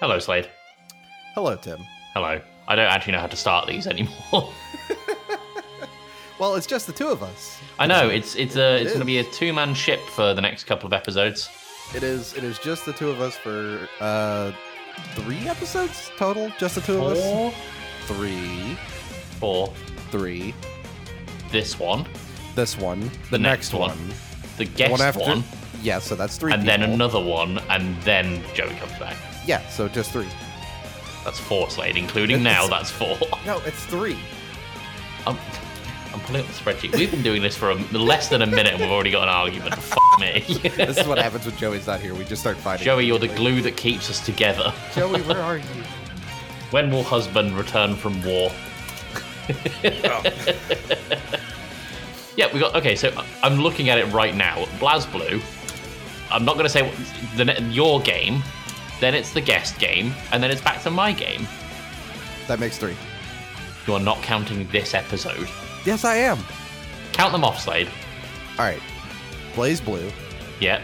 Hello, Slade. Hello, Tim. Hello. I don't actually know how to start these anymore. Well, it's just the two of us. I know it's it's a It it's going to be a two man ship for the next couple of episodes. It is. It is just the two of us for uh three episodes total. Just the two of us. Four, Three, four. three. This one, This one. The, The next one. the guest one after. one, Yeah, so that's three. and then another one, and then Joey comes back. Yeah, so just three. That's four, Slade, including now. That's four. No, it's three. I'm, I'm pulling up the spreadsheet. We've been doing this for a, less than a minute, and we've already got an argument. Fuck me. This is what happens when Joey's not here. We just start fighting. Joey, you're the glue that keeps us together. Joey, where are you? When will husband return from war? yeah, we got. Okay, so I'm looking at it right now. BlazBlue. I'm not going to say what, the your game. Then it's the guest game, and then it's back to my game. That makes three. You are not counting this episode. Yes, I am. Count them off, Slade. All right. BlazBlue. Yeah.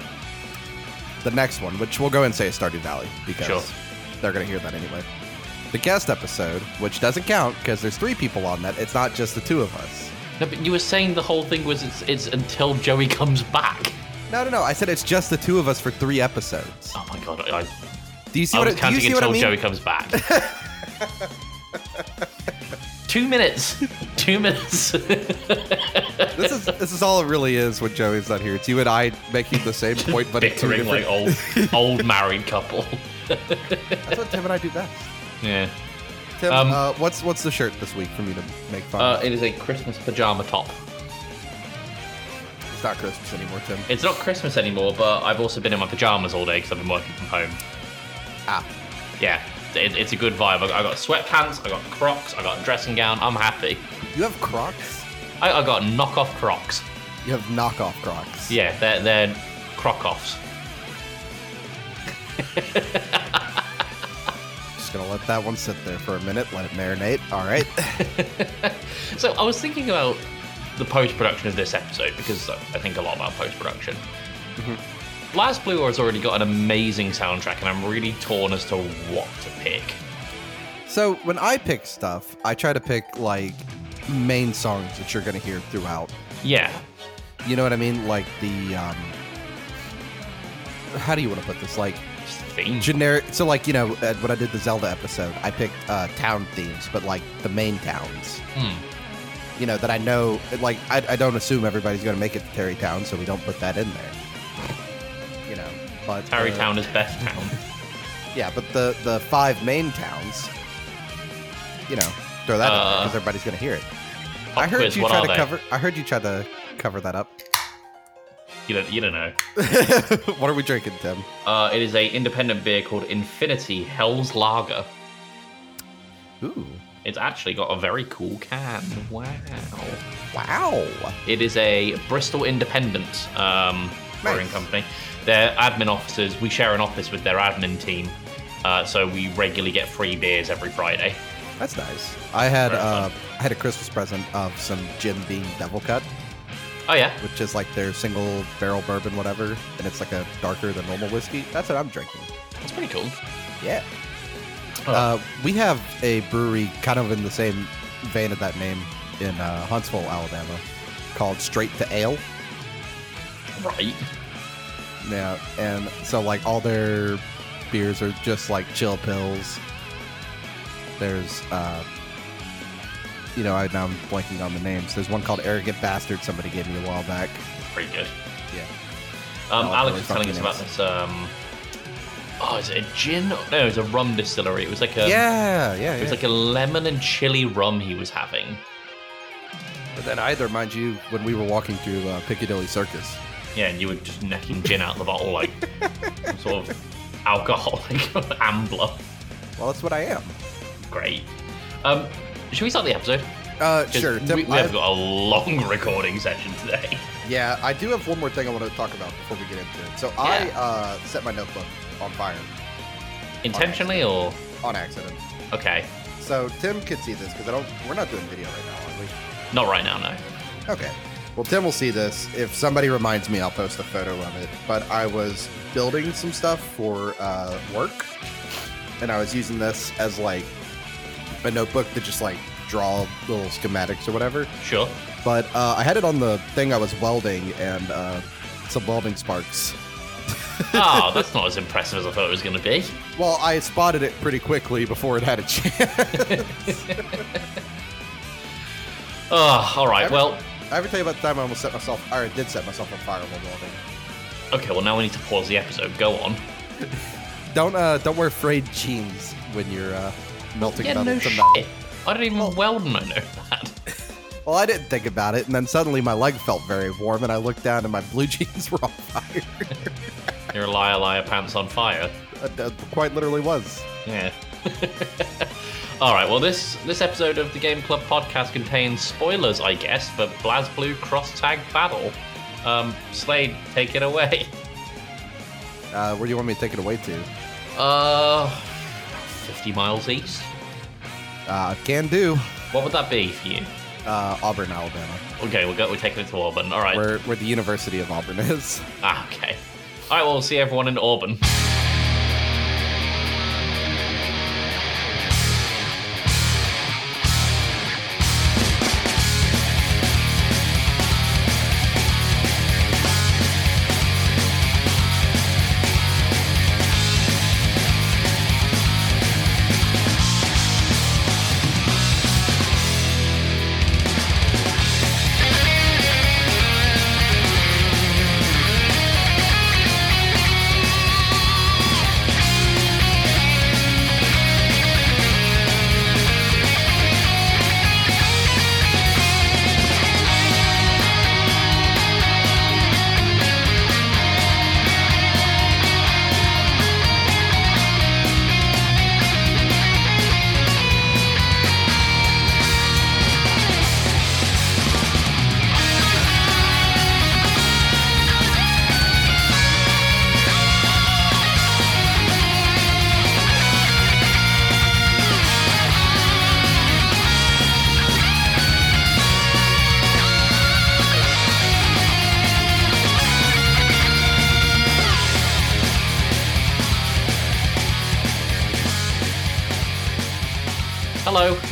The next one, which we'll go and say is Stardew Valley because Sure. they're gonna hear that anyway. The guest episode, which doesn't count because there's three people on that. It's not just the two of us. No, but you were saying the whole thing was it's, it's until Joey comes back. No, no, no. I said it's just the two of us for three episodes. Oh my god, I, Do you see I what? was it- do you counting see what I until mean? Joey comes back. Two minutes. Two minutes. This is this is all it really is when Joey's not here. It's you and I making the same point, but in two Bickering different. like old old married couple. That's what Tim and I do best. Yeah. Tim, Um, uh, what's what's the shirt this week for me to make fun? Uh, of? it is a Christmas pajama top. It's not Christmas anymore, Tim. It's not Christmas anymore, but I've also been in my pajamas all day because I've been working from home. Ah, Yeah, it, it's a good vibe. I, I got sweatpants, I got Crocs, I got a dressing gown. I'm happy. you have Crocs. I, I got knockoff Crocs. You have knockoff Crocs. Yeah, they're they're Croc-offs. Just gonna let that one sit there for a minute. Let it marinate. All right. So I was thinking about the post production of this episode because I think a lot about post production. Mm-hmm. BlazBlue has already got an amazing soundtrack, and I'm really torn as to what to pick. so when I pick stuff, I try to pick like main songs that you're gonna hear throughout. Yeah, You know what I mean? Like the um. How do you want to put this? Like theme. generic. So like you know uh, when I did the Zelda episode, I picked uh, town themes, but like the main towns. Hmm. You know that I know. Like I, I don't assume everybody's gonna make it to Tarrey Town, so we don't put that in there. But uh, Tarrey Town is best town. Yeah, but the the five main towns. You know, throw that out Uh, because everybody's gonna hear it. I heard quiz, you try to they? cover. I heard you try to cover that up. You don't, you don't know. what are we drinking, Tim? Uh, it is a independent beer called Infinity Hell's Lager. Ooh, It's actually got a very cool can. Wow. wow. It is a Bristol independent um, brewing company. Their admin officers, we share an office with their admin team, uh, so we regularly get free beers every Friday. That's nice. I had uh. I had a Christmas present of some Jim Beam Devil Cut, Oh yeah, which is like their single barrel bourbon, whatever, and it's like a darker than normal whiskey. That's what I'm drinking. that's pretty cool. Yeah. Oh. Uh, we have a brewery kind of in the same vein of that name in uh, Huntsville, Alabama, called Straight to Ale. Right. Yeah, and so like all their beers are just like chill pills. There's, uh, you know, I now I'm blanking on the names. There's one called Arrogant Bastard. Somebody gave me a while back. Pretty good. Yeah. Um, Alex was telling us about this. Um, oh, is it a gin? No, it was a rum distillery. It was like a. yeah, yeah, It was yeah. like a lemon and chili rum he was having. But then either, mind you, when we were walking through uh, Piccadilly Circus. Yeah, and you were just necking gin out of the bottle like some sort of alcoholic ambler. Well, that's what I am. Great. Um, should we start the episode? Uh, sure. We, we I- have got a long recording session today. Yeah, I do have one more thing I want to talk about before we get into it. So I uh, set my notebook on fire Intentionally or on accident. okay? So Tim could see this because I don't. We're not doing video right now, are we? Not right now, no. Okay. Well, Tim will see this. If somebody reminds me, I'll post a photo of it. But I was building some stuff for uh, work, and I was using this as like a notebook to just like draw little schematics or whatever. Sure. But uh, I had it on the thing I was welding, and uh, some welding sparks. Oh, that's not as impressive as I thought it was going to be. Well, I spotted it pretty quickly before it had a chance. Oh, all right. Well, I ever tell you about the time I almost set myself, or I did set myself on fire while welding? okay. Well, now we need to pause the episode. Go on. Don't uh, don't wear frayed jeans when you're uh, melting Yeah, metal no to shit. metal. I don't even weld and I know that. Well, I didn't think about it, and then suddenly my leg felt very warm, and I looked down, and my blue jeans were on fire. You're a liar, liar, pants on fire. Uh, quite literally was. Yeah. All right. Well, this this episode of the Game Club podcast contains spoilers, I guess, for BlazBlue Cross Tag Battle. Um, Slade, take it away. Uh, where do you want me to take it away to? Uh, 50 miles east. Uh, can do. What would that be for you? Uh, Auburn, Alabama, Okay, we'll go. We're taking it to Auburn. All right. where where the University of Auburn is. Ah, okay. All right. Well, we'll see everyone in Auburn.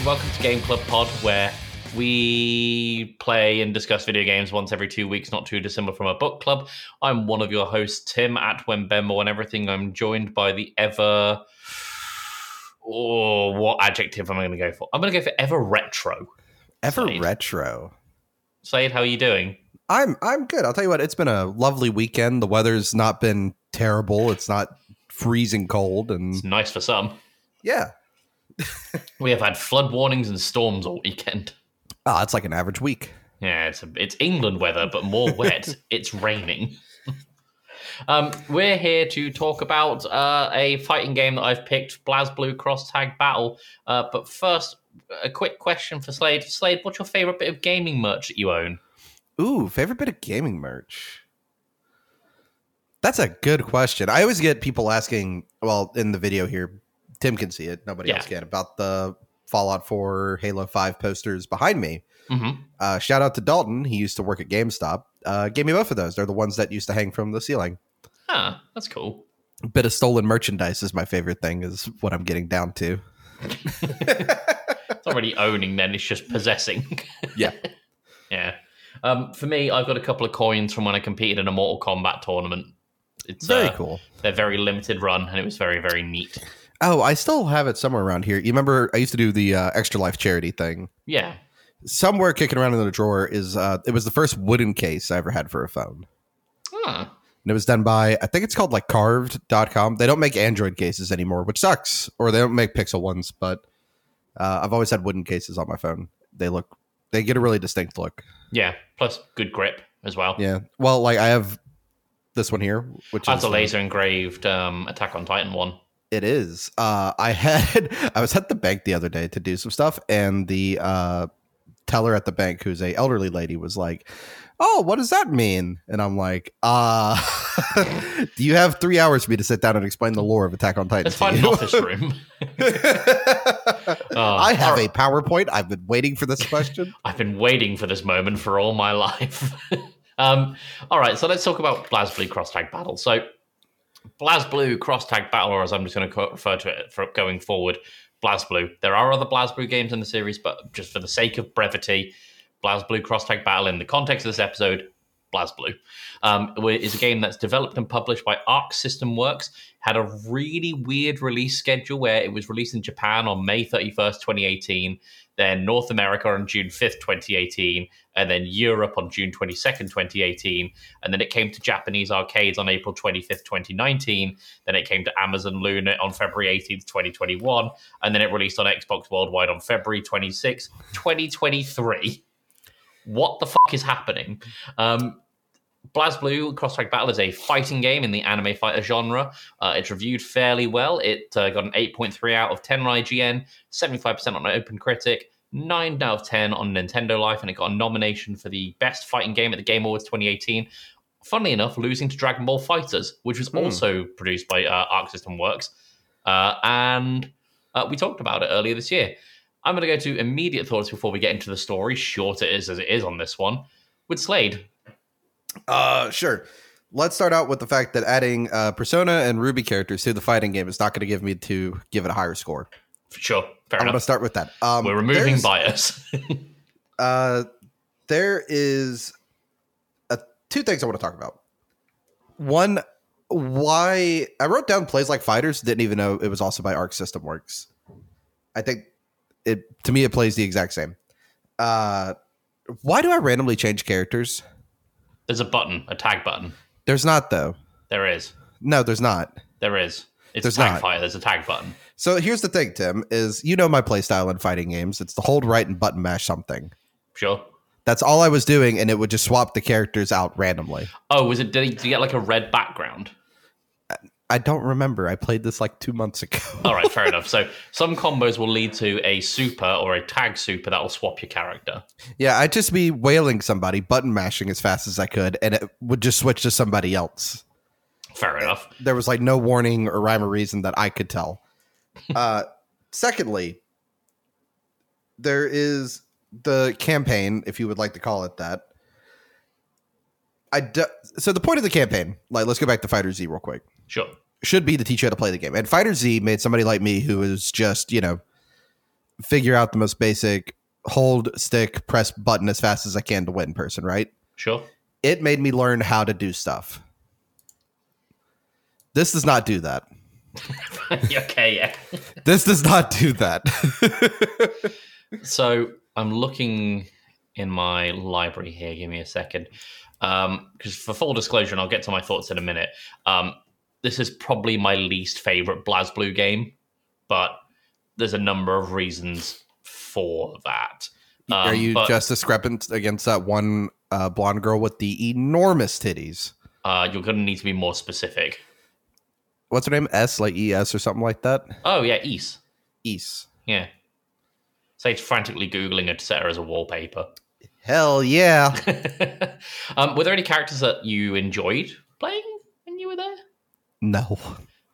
Welcome to Game Club Pod, where we play and discuss video games once every two weeks, not too dissimilar from a book club. I'm one of your hosts, Tim, at Wembembo and everything. I'm joined by the ever. Oh, what adjective am I going to go for? I'm going to go for ever retro. Ever Slade. retro. Slade, how are you doing? I'm I'm good. I'll tell you what. It's been a lovely weekend. The weather's not been terrible. It's not freezing cold, and It's nice for some. yeah, We have had flood warnings and storms all weekend. ah, it's like an average week. Yeah, it's a, it's England weather, but more wet. it's raining. um, we're here to talk about uh, a fighting game that I've picked, BlazBlue Cross Tag Battle. Uh, but first, a quick question for Slade. Slade, what's your favorite bit of gaming merch that you own? Ooh, favorite bit of gaming merch. That's a good question. I always get people asking. Well, in the video here, Tim can see it. Nobody Yeah. else can about the Fallout 4, Halo 5 posters behind me. hmm Uh, shout out to Dalton. He used to work at GameStop. Uh, gave me both of those. They're the ones that used to hang from the ceiling. Ah, that's cool. bit of stolen merchandise is my favorite thing. Is what I'm getting down to. It's really owning, then it's just possessing. Yeah. yeah. Um, for me, I've got a couple of coins from when I competed in a Mortal Kombat tournament. It's Very uh, cool. They're very limited run, and it was very, very neat. Oh, I still have it somewhere around here. You remember I used to do the uh, Extra Life charity thing. Yeah. Somewhere kicking around in the drawer is uh, it was the first wooden case I ever had for a phone. Huh. And it was done by I think it's called like carved.com. They don't make Android cases anymore, which sucks. Or they don't make Pixel ones, but uh, I've always had wooden cases on my phone. They look they get a really distinct look. Yeah. Plus, good grip as well. Yeah. Well, like I have this one here, which That's is a laser engraved um, Attack on Titan one. It is. Uh, I had I was at the bank the other day to do some stuff, and the uh, teller at the bank, who's a elderly lady, was like, "Oh, what does that mean?" And I'm like, "Uh, do you have three hours for me to sit down and explain the lore of Attack on Titan?" Let's find an office room. Oh, I have a. PowerPoint. I've been waiting for this question. I've been waiting for this moment for all my life. um, all right, so let's talk about BlazBlue Cross Tag Battle. So, BlazBlue Cross Tag Battle, or as I'm just going to refer to it for going forward, BlazBlue. There are other BlazBlue games in the series, but just for the sake of brevity, BlazBlue Cross Tag Battle in the context of this episode, BlazBlue um, is a game that's developed and published by Arc System Works. Had a really weird release schedule where it was released in Japan on May 31st, 2018, then North America on June 5th, 2018, and then Europe on June 22nd, 2018. And then it came to Japanese arcades on April 25th, 2019. Then it came to Amazon Luna on February 18th, 2021. And then it released on Xbox Worldwide on February 26th, 2023. What the fuck is happening? Um, BlazBlue Cross Tag Battle is a fighting game in the anime fighter genre. Uh, it's reviewed fairly well. It uh, got an 8.3 out of 10 on IGN, 75% on Open Critic, 9 out of 10 on Nintendo Life, and it got a nomination for the Best Fighting Game at the Game Awards 2018. Funnily enough, losing to Dragon Ball FighterZ, which was mm. also produced by uh, Arc System Works. Uh, and uh, we talked about it earlier this year. I'm going to go to immediate thoughts before we get into the story, short it is as it is on this one, with Slade. Uh, sure. Let's start out with the fact that adding uh, Persona and RWBY characters to the fighting game is not going to give me to give it a higher score. Sure, fair I'm going to start with that. Um, We're removing bias. uh, there is a, two things I want to talk about. One, why I wrote down plays like FighterZ. Didn't even know it was also by Arc System Works. I think it to me it plays the exact same. Uh, why do I randomly change characters? There's a button, a tag button. There's not though. There is. No, there's not. There is. It's there's a tag not. fire. There's a tag button. So here's the thing, Tim, is you know my playstyle in fighting games. It's the hold right and button mash something. Sure. That's all I was doing, and it would just swap the characters out randomly. Oh, was it? Did you get like a red background? I don't remember. I played this like two months ago. All right, fair enough. So some combos will lead to a super or a tag super that will swap your character. Yeah, I'd just be wailing somebody, button mashing as fast as I could, and it would just switch to somebody else. Fair enough. There was like no warning or rhyme or reason that I could tell. uh, secondly, there is the campaign, if you would like to call it that. I do, so the point of the campaign, like let's go back to Fighter Z real quick. Sure. Should be to teach you how to play the game. And Fighter Z made somebody like me who is just, you know, figure out the most basic hold, stick, press button as fast as I can to win person, right? Sure. It made me learn how to do stuff. This does not do that. okay, yeah. this does not do that. so I'm looking in my library here. Give me a second. Because um, for full disclosure, and I'll get to my thoughts in a minute, um, this is probably my least favorite BlazBlue game, but there's a number of reasons for that. Um, Are you but, just discrepant against that one uh, blonde girl with the enormous titties? Uh, you're going to need to be more specific. What's her name? S, like ES or something like that? Oh, yeah, Ease. Ease. Yeah. Sage's frantically Googling her to set her as a wallpaper. Hell yeah. um, were there any characters that you enjoyed playing when you were there? No.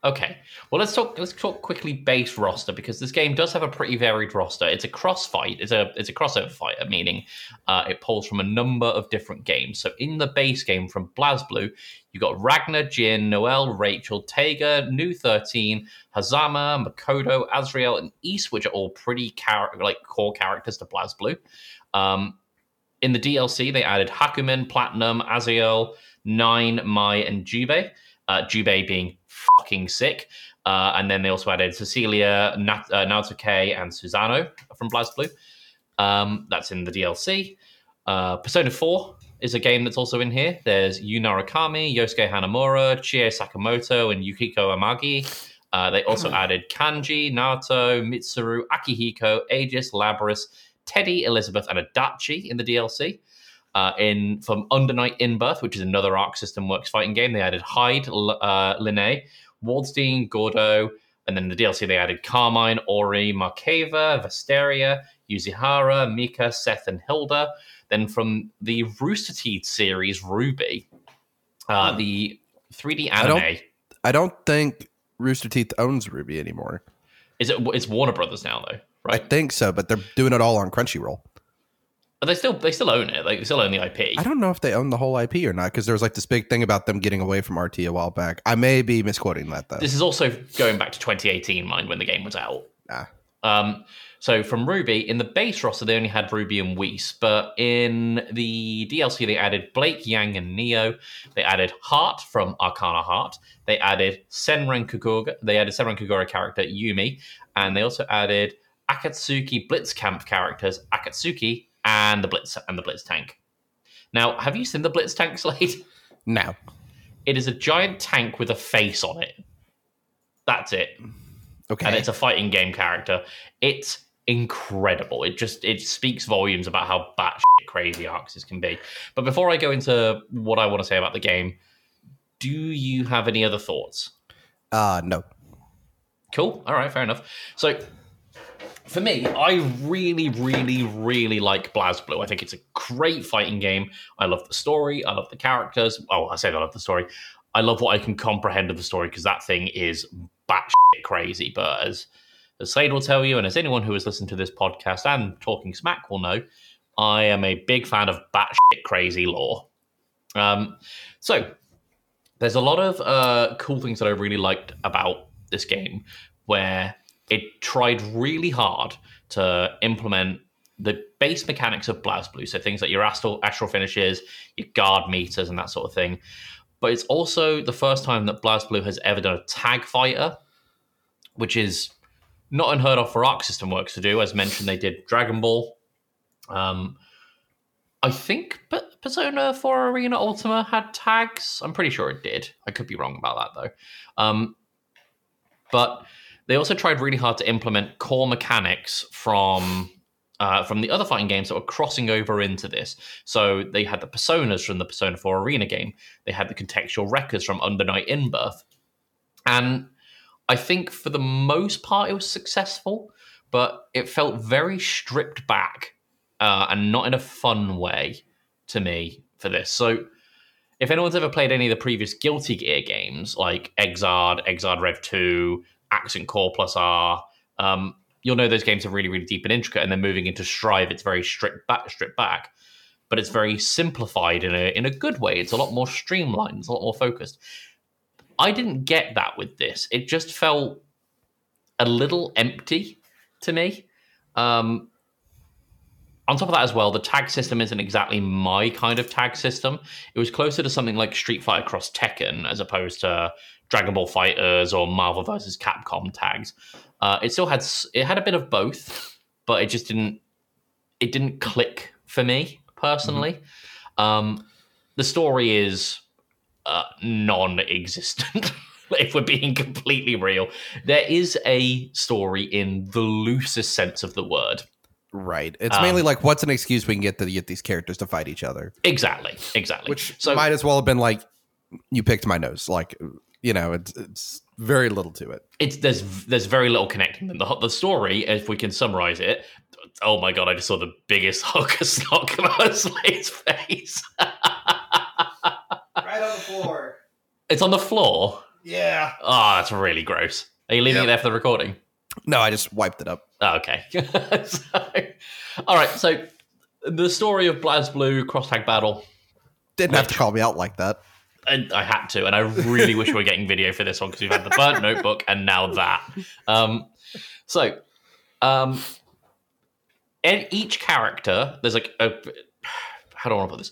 Okay. Well, let's talk. Let's talk quickly base roster because this game does have a pretty varied roster. It's a cross fight. It's a it's a crossover fighter, meaning uh, it pulls from a number of different games. So in the base game from BlazBlue, you got Ragna, Jin, Noel, Rachel, Tager, New Thirteen, Hazama, Makoto, Azrael, and Es, which are all pretty char- like core characters to BlazBlue. Um, in the DLC, they added Hakumen, Platinum, Aziel, Nine, Mai, and Jubei uh, Jubei being fucking sick. Uh, and then they also added Cecilia, Nat- uh, Natsuke, and Susano from BlazBlue. Um, that's in the DLC. Uh, Persona 4 is a game that's also in here. There's Yu Narukami, Yosuke Hanamura, Chie Sakamoto, and Yukiko Amagi. Uh, they also hmm. added Kanji, Naoto, Mitsuru, Akihiko, Aigis, Labris, Teddy, Elizabeth, and Adachi in the DLC. Uh, in from Under Night In-Birth, which is another Arc System Works fighting game, they added Hyde, uh, Linne, Waldstein, Gordeau, and then the DLC they added Carmine, Orie, Merkava, Vesteria, Yuzuriha, Mika, Seth, and Hilda. Then from the Rooster Teeth series, RWBY, uh, hmm. the 3D anime. I don't, I don't think Rooster Teeth owns RWBY anymore. Is it? It's Warner Brothers now, though, right? I think so, but they're doing it all on Crunchyroll. They still they still own it. Like, they still own the IP. I don't know if they own the whole IP or not because there was like this big thing about them getting away from RT a while back. I may be misquoting that though. This is also going back to 2018, mind when the game was out. Ah. Um, so from RWBY, in the base roster, they only had Ruby and Weiss, but in the DLC, they added Blake, Yang, and Neo. They added Heart from Arcana Heart. They added Senran Kagura. They added Senran Kagura character Yumi, and they also added Akatsuki Blitzkampf characters Akatsuki and the Blitz and the Blitz tank. Now, have you seen the Blitz tank, Slade? no. It is a giant tank with a face on it. That's it Okay. and it's a fighting game character. It's incredible. It just it speaks volumes about how batshit crazy Arc Sys can be. But before I go into what I want to say about the game, do you have any other thoughts? uh no. Cool. All right, fair enough. So for me, I really, really, really like BlazBlue. I think it's a great fighting game. I love the story. I love the characters. Oh, I say I love the story. I love what I can comprehend of the story because that thing is batshit crazy. But as as Slade will tell you, and as anyone who has listened to this podcast and Talking Smack will know, I am a big fan of batshit crazy lore. Um, so there's a lot of uh, cool things that I really liked about this game, where it tried really hard to implement the base mechanics of BlazBlue, so things like your astral, astral finishes, your guard meters, and that sort of thing. But it's also the first time that BlazBlue has ever done a tag fighter, which is not unheard of for Arc System Works to do. As mentioned, they did Dragon Ball. Um, I think Persona 4 Arena Ultima had tags. I'm pretty sure it did. I could be wrong about that though. Um, but they also tried really hard to implement core mechanics from uh, from the other fighting games that were crossing over into this. So they had the personas from the Persona 4 Arena game. They had the contextual records from Under Night In Birth. And I think for the most part it was successful, but it felt very stripped back uh, and not in a fun way to me for this. So if anyone's ever played any of the previous Guilty Gear games, like Xrd, Xrd Rev 2, Accent Core Plus R, um, you'll know those games are really, really deep and intricate. And then moving into Strive, it's very stripped back, stripped back, but it's very simplified in a in a good way. It's a lot more streamlined. It's a lot more focused. I didn't get that with this. It just felt a little empty to me. Um, on top of that, as well, the tag system isn't exactly my kind of tag system. It was closer to something like Street Fighter Cross Tekken as opposed to Dragon Ball FighterZ or Marvel vs. Capcom tags. Uh, it still had it had a bit of both, but it just didn't it didn't click for me personally. Mm-hmm. Um, the story is uh, non-existent. if we're being completely real, there is a story in the loosest sense of the word. Right. It's um, mainly like what's an excuse we can get to get these characters to fight each other. Exactly. Exactly. Which so, might as well have been like you picked my nose. Like you know, it's it's very little to it. It's there's there's very little connecting them. The the story, if we can summarize it, oh my god, I just saw the biggest hooker snot come out of Slade's face. right on the floor. It's on the floor. Yeah. Oh, that's really gross. Are you leaving yep. it there for the recording? No, I just wiped it up. Oh, okay. so, all right. So the story of BlazBlue Cross Tag Battle. Didn't which, have to call me out like that. And I had to, and I really wish we were getting video for this one because we've had the burnt notebook and now that. Um, so, um, in each character, there's like a how do I want to put this?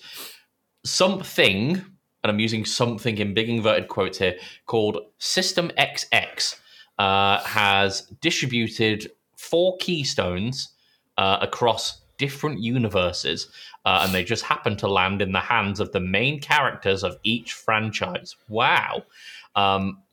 Something, and I'm using something in big inverted quotes here, called System XX, uh, has distributed four keystones uh, across different universes, uh, and they just happen to land in the hands of the main characters of each franchise. Wow. Um,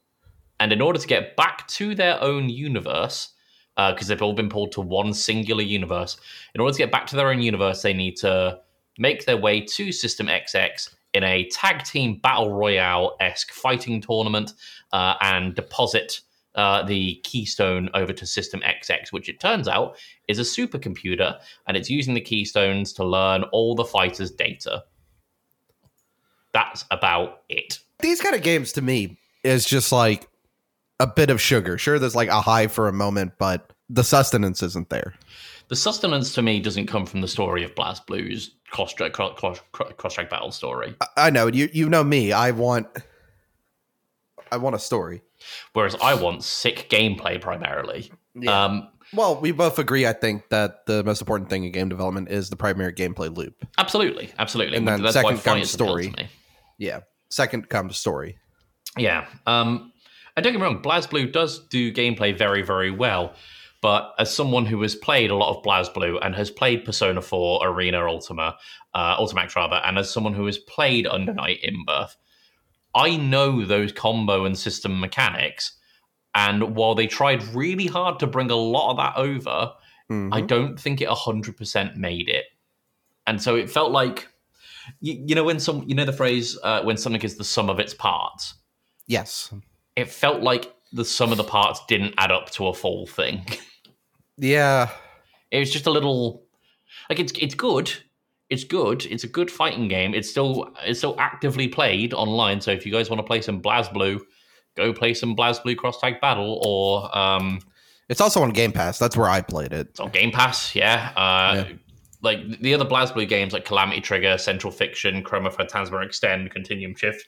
and in order to get back to their own universe, because uh, they've all been pulled to one singular universe, in order to get back to their own universe, they need to make their way to System XX in a tag team battle royale esque fighting tournament uh, and deposit uh, the keystone over to System XX, which it turns out is a supercomputer, and it's using the keystones to learn all the fighters' data. That's about it. These kind of games to me is just like a bit of sugar. Sure, there's like a high for a moment, but the sustenance isn't there. The sustenance to me doesn't come from the story of BlazBlue's cross track cross, cross track battle story. I, I know you. You know me. I want. I want a story. Whereas I want sick gameplay primarily. Yeah. Um, Well, we both agree. I think that the most important thing in game development is the primary gameplay loop. absolutely, absolutely. And then That's second why comes story. me. Yeah. Second comes story. Yeah. Um, and don't get me wrong, BlazBlue does do gameplay very, very well. But as someone who has played a lot of BlazBlue and has played Persona 4, Arena, Ultima, uh, Ultimax rather, and as someone who has played Under Night in Birth, I know those combo and system mechanics. And while they tried really hard to bring a lot of that over, Mhm. I don't think it 100% made it. And so it felt like, you, you know, when some, you know, the phrase, uh, when something is the sum of its parts yes. it felt like the sum of the parts didn't add up to a full thing. Yeah. It was just a little like it's it's good. It's good. It's a good fighting game. It's still it's still actively played online. So if you guys want to play some BlazBlue, go play some BlazBlue Cross Tag Battle or um It's also on Game Pass. That's where I played it. it's on Game Pass, yeah. Uh Yeah. like the other BlazBlue games like Calamity Trigger, Central Fiction, Chrono Phantasma Extend, Continuum Shift,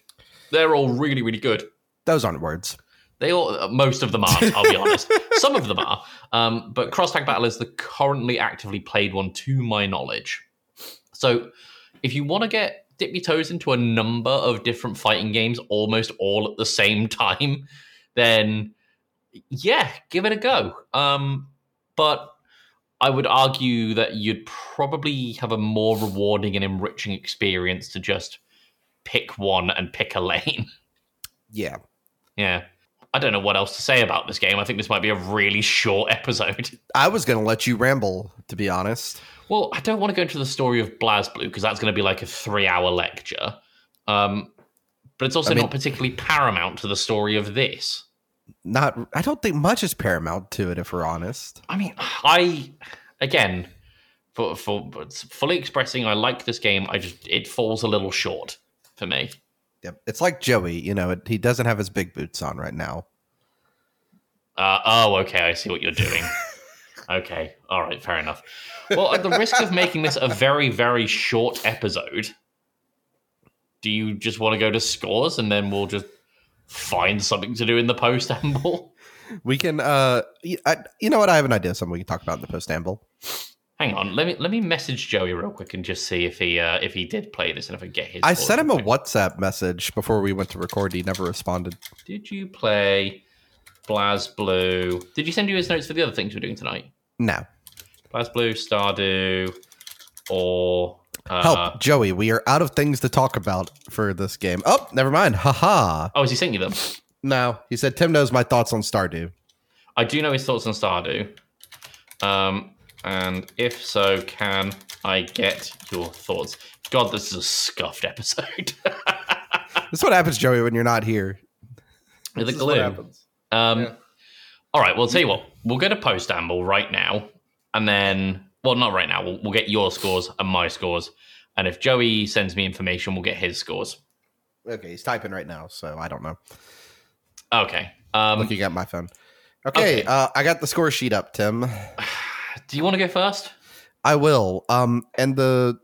they're all really, really good. Those aren't words. They all, most of them are. I'll be honest. Some of them are, um, but Cross Tag Battle is the currently actively played one, to my knowledge. So, if you want to get dip your toes into a number of different fighting games, almost all at the same time, then yeah, give it a go. Um, but I would argue that you'd probably have a more rewarding and enriching experience to just pick one and pick a lane. Yeah. Yeah. I don't know what else to say about this game. I think this might be a really short episode. I was going to let you ramble, to be honest. Well, I don't want to go into the story of BlazBlue because that's going to be like a three-hour lecture. Um, but it's also I mean- not particularly paramount to the story of this. Not, I don't think much is paramount to it, if we're honest. I mean, I again, for for fully expressing, I like this game. I just it falls a little short for me. Yep. It's like Joey, you know, it, he doesn't have his big boots on right now. Uh, oh, okay. I see what you're doing. okay. All right. Fair enough. Well, at the risk of making this a very, very short episode, do you just want to go to scores and then we'll just find something to do in the post amble? We can, uh, I, you know what? I have an idea. Something we can talk about in the post amble. Hang on. Let me let me message Joey real quick and just see if he uh, if he did play this and if I get his. I sent him a. WhatsApp message before we went to record. He never responded. Did you play BlazBlue? Did you send you his notes for the other things we're doing tonight? No. BlazBlue, Stardew, or uh, Help, Joey. We are out of things to talk about for this game. Oh, never mind. Haha. Oh, is he sent you them? No, he said Tim knows my thoughts on Stardew. I do know his thoughts on Stardew. Um, and if so, can I get your thoughts? God, this is a scuffed episode. This is what happens, Joey, when you're not here. With the This is what glue. happens. Um, Yeah. All right, well, tell you what, we'll get a post amble right now, and then, well, not right now. We'll, we'll get your scores and my scores, and if Joey sends me information, we'll get his scores. Okay, he's typing right now, so I don't know. Okay. Um, Looking at my phone. Okay, Okay. Uh, I got the score sheet up, Tim. do you want to go first? I will. Um, and the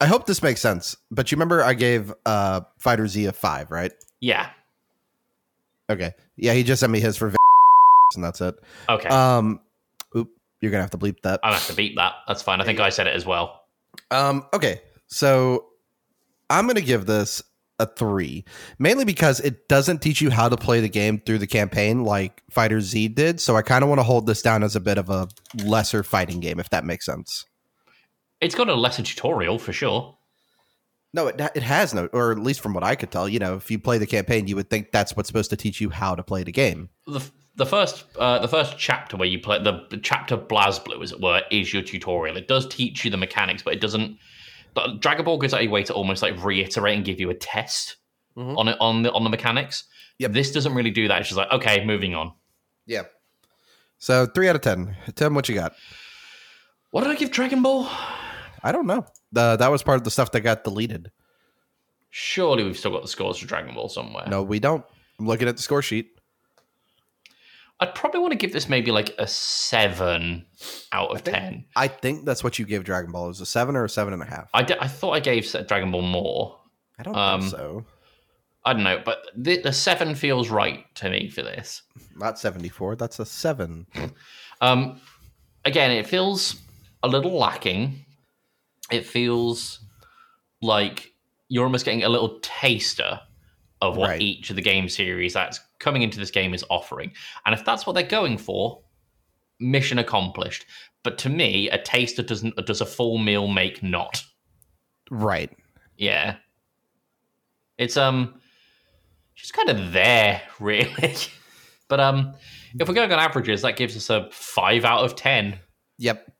I hope this makes sense. But you remember I gave uh Fighter Z a five, right? Yeah. Okay. Yeah, he just sent me his for and that's it. Okay. Um, oop, you're gonna have to bleep that. I'll have to beat that. That's fine. I think I said it as well. Um, okay, so I'm gonna give this a three, mainly because it doesn't teach you how to play the game through the campaign like Fighter Z did. So I kind of want to hold this down as a bit of a lesser fighting game, if that makes sense. It's got a lesser tutorial for sure. No, it it has no, or at least from what I could tell, you know, if you play the campaign, you would think that's what's supposed to teach you how to play the game. the the first uh, the first chapter where you play the, the chapter BlazBlue, as it were, is your tutorial. It does teach you the mechanics, but it doesn't. but Dragon Ball goes out of a way to almost like reiterate and give you a test Mhm. on it on the on the mechanics. Yep. This doesn't really do that. It's just like okay, moving on. Yeah. So three out of ten. Tim, what you got? What did I give Dragon Ball? I don't know. Uh, that was part of the stuff that got deleted. Surely we've still got the scores for Dragon Ball somewhere. No, we don't. I'm looking at the score sheet. I'd probably want to give this maybe like a seven out of I think- ten. I think that's what you gave Dragon Ball. Is a seven or a seven and a half? I, d- I thought I gave Dragon Ball more. I don't Um, think so. I don't know, but the, the seven feels right to me for this. Not seventy four. That's a seven. Um, again, it feels a little lacking. It feels like you're almost getting a little taster of what Right. each of the game series that's coming into this game is offering. And if that's what they're going for, mission accomplished. But to me, a taster doesn't does a full meal make not. Right. Yeah. It's um just kind of there, really. but um if we're going on averages, that gives us a five out of ten. Yep.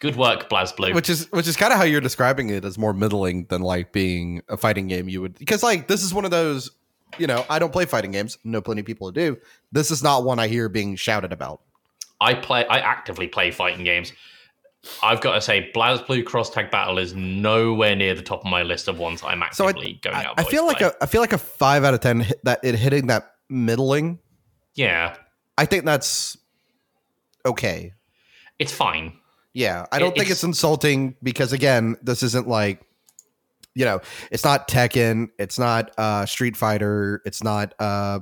Good work, BlazBlue. Which is which is kind of how you're describing it as more middling than like being a fighting game. You would because like this is one of those. You know, I don't play fighting games. Know plenty of people who do. This is not one I hear being shouted about. I play. I actively play fighting games. I've got to say, BlazBlue Cross Tag Battle is nowhere near the top of my list of ones I'm So I- actively going I, out. I voice feel like play. a I feel like a five out of ten hit that it hitting that middling. yeah, I think that's okay. it's fine. Yeah, I don't It- think it's- it's insulting because again, this isn't like you know, it's not Tekken, it's not uh Street Fighter, it's not uh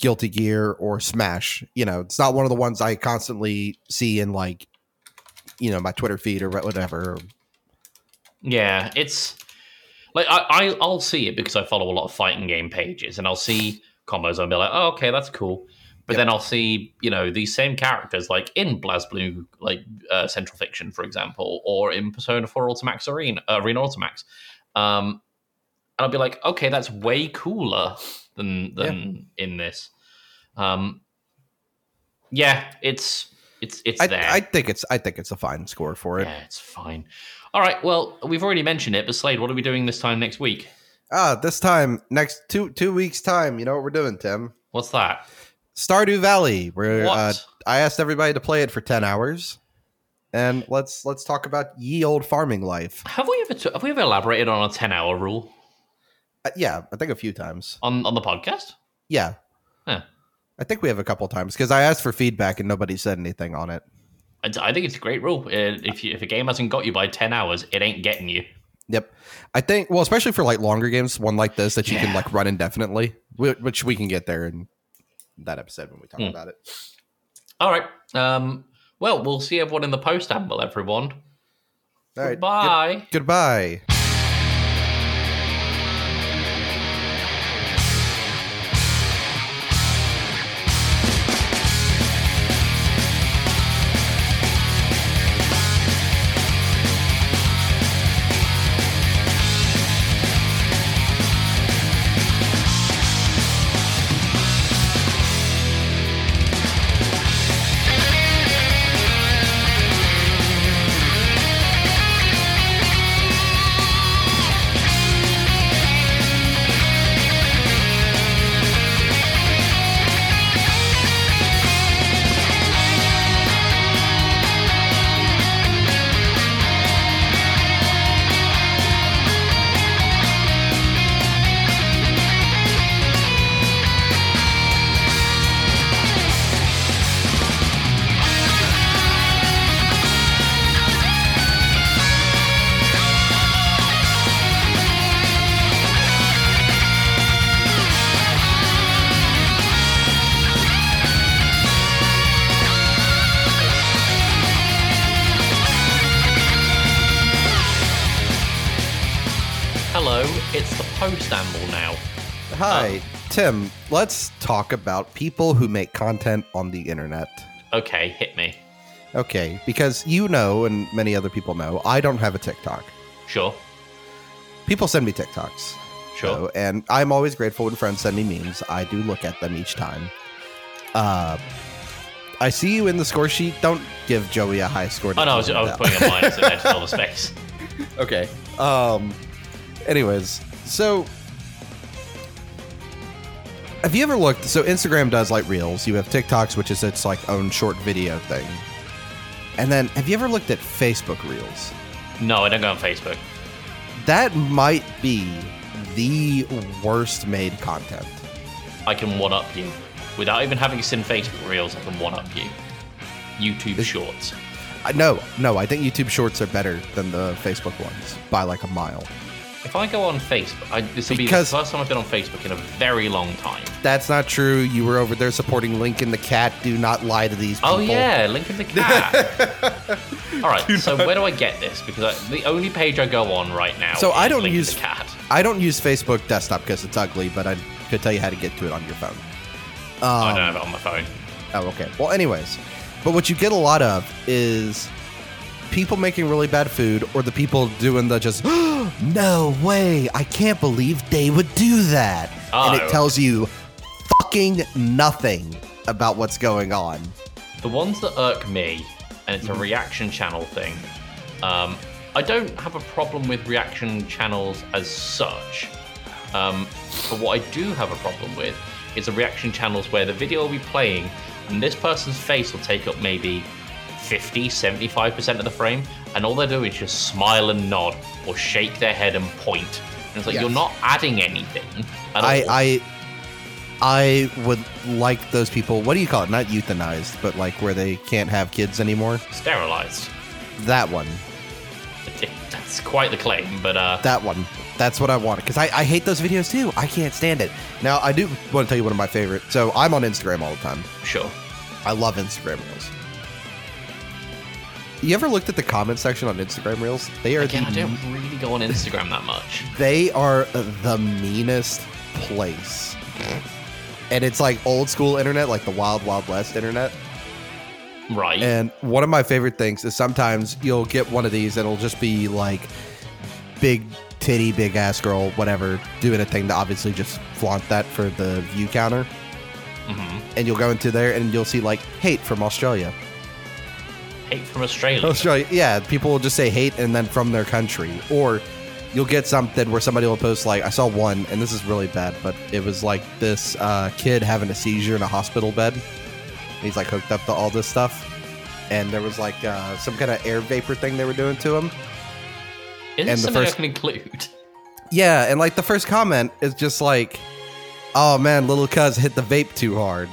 Guilty Gear or Smash. You know, it's not one of the ones I constantly see in like you know, my Twitter feed or whatever. Yeah, it's like I, I I'll see it because I follow a lot of fighting game pages, and I'll see combos and I'll be like, oh, okay, that's cool. But Yep. then I'll see, you know, these same characters like in BlazBlue, like uh, Central Fiction, for example, or in Persona 4 Ultimax Arena, Arena Ultimax. Um, and I'll be like, okay, that's way cooler than than in this. Um, yeah, it's it's it's I, there. I think it's I think it's a fine score for it. yeah, it's fine. All right, well, we've already mentioned it, but Slade, what are we doing this time next week? Ah, this time next two two weeks time, you know what we're doing, Tim? What's that? Stardew Valley. Where uh, I asked everybody to play it for ten hours, and let's let's talk about ye old farming life. have we ever have we ever elaborated on a ten hour rule Uh, yeah, I think a few times. on on the podcast? Yeah, Huh. I think we have a couple times because I asked for feedback and nobody said anything on it. I, I think it's a great rule. Uh, if you, if a game hasn't got you by ten hours, it ain't getting you. Yep, I think well, especially for like longer games, one like this that you can like run indefinitely, which we can get there in that episode when we talk Hmm. about it. All right. Um. Well, we'll see everyone in the post amble, everyone. All right, Bye. good- goodbye. Tim. Let's talk about people who make content on the internet. Okay, hit me. Okay, because you know, and many other people know, I don't have a TikTok. Sure, People send me TikToks. sure. So, and I'm always grateful when friends send me memes. I do look at them each time. Uh, I see you in the score sheet. Don't give Joey a high score. Oh no, I was, I was putting a minus in there to fill the space. okay. Um. Anyways, so have you ever looked? So Instagram does like reels. You have TikToks, which is its like own short video thing. And then, have you ever looked at Facebook Reels? No, I don't go on Facebook. That might be the worst made content. I can one up you. without even having seen Facebook Reels, I can one up you. YouTube Shorts. I no, no. I think YouTube Shorts are better than the Facebook ones by like a mile. If I go on Facebook, I, this will be the Because- first time I've been on Facebook in a very long time. That's not true. You were over there supporting Lincoln the cat. Do not lie to these people. Oh yeah, Link in the cat. All right, so where do I get this? Because I, the only page I go on right now. So I don't Link in use- the cat. I don't use Facebook desktop because it's ugly, but I could tell you how to get to it on your phone. I Um, don't have it on my phone. Oh, okay. Well, anyways, but what you get a lot of is people making really bad food or the people doing the just, no way, I can't believe they would do that. And Oh. it tells you fucking nothing about what's going on. The ones that irk me, and it's a Mm-hmm. reaction channel thing. Um, I don't have a problem with reaction channels as such. Um, but what I do have a problem with is the reaction channels where the video will be playing and this person's face will take up maybe 50, 75% of the frame, and all they do is just smile and nod or shake their head and point. And it's like, Yes. you're not adding anything. I. I, I would like those people. What do you call it? Not euthanized, but like where they can't have kids anymore. sterilized. That one. That's quite the claim, but uh, That one. That's what I wanted because I, I hate those videos too. I can't stand it. Now I do want to tell you one of my favorite. So I'm on Instagram all the time. sure. I love Instagram Reels. You ever looked at the comment section on Instagram Reels? They are Again, I don't really go on Instagram that much. they are the meanest place. And it's like old school internet, like the Wild Wild West internet. Right. And one of my favorite things is sometimes you'll get one of these and it'll just be like big titty, big ass girl, whatever, doing a thing to obviously just flaunt that for the view counter. hmm And you'll go into there and you'll see like hate from Australia. Hate from Australia. Australia, yeah, people will just say hate and then from their country. Or you'll get something where somebody will post like I saw one and this is really bad, but it was like this uh, kid having a seizure in a hospital bed. He's like hooked up to all this stuff. And there was like uh, some kind of air vapor thing they were doing to him. Isn't and the first- I can include? Yeah, and like the first comment is just like, "Oh man, little cuz hit the vape too hard."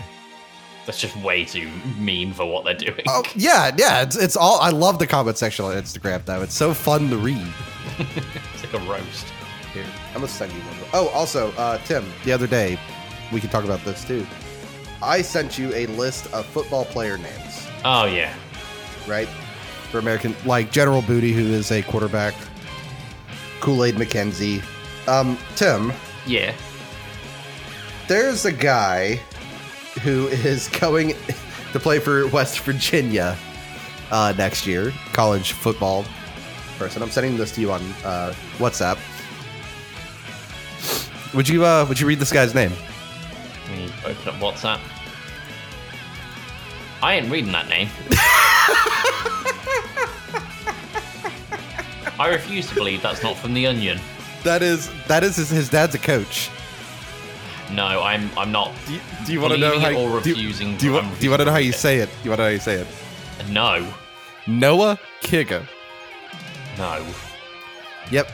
That's just way too mean for what they're doing. Oh yeah, yeah, it's it's all. I love the comment section on Instagram though. It's so fun to read. It's like a roast. Here, I'm gonna send you one. Oh, also, uh, Tim, the other day, we can talk about this too. I sent you a list of football player names, Oh yeah. right? For American, like General Booty, who is a quarterback, Kool-Aid McKinstry. Um, Tim, Yeah. there's a guy who is going to play for West Virginia uh, next year, college football person. I'm sending this to you on uh, WhatsApp. Would you uh, would you read this guy's name? Let me open up WhatsApp. I ain't reading that name. I refuse to believe that's not from the Onion. That is that is his, his dad's a coach. No, I'm I'm not. Do you, do you want to know how it or do you- refusing- Do you, I'm want, do you want to know how you say it? Do You want to know how you say it? No, Noah Kiga. no. Yep.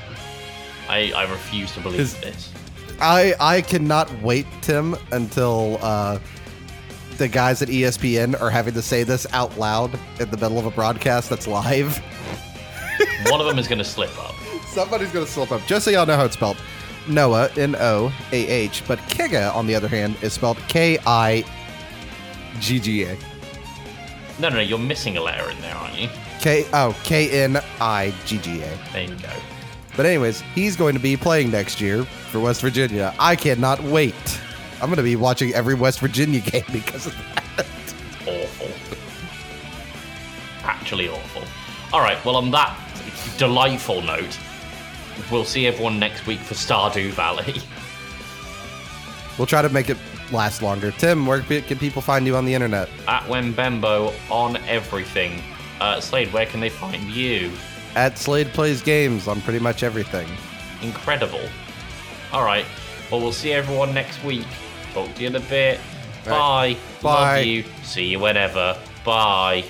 I, I refuse to believe His- this. I I cannot wait, Tim, until uh, the guys at ESPN are having to say this out loud in the middle of a broadcast that's live. One of them is going to slip up. Somebody's gonna slip up. Just so y'all know how it's spelled. Noah, N O A H, but Kiga, on the other hand, is spelled K I G G A. No, no, no, you're missing a letter in there, aren't you? K oh K N I G G A. There you go. But anyways, he's going to be playing next year for West Virginia. I cannot wait. I'm going to be watching every West Virginia game because of that. Awful. Actually awful. All right, well, on that delightful note, we'll see everyone next week for Stardew Valley. We'll try to make it last longer. Tim, where can people find you on the internet? At Wembembo on everything. Uh, Slade, where can they find you? At Slade Plays Games on pretty much everything. Incredible. All right, well, we'll see everyone next week. Talk to you in a bit. Right. Bye. Bye. Love you. See you whenever. Bye.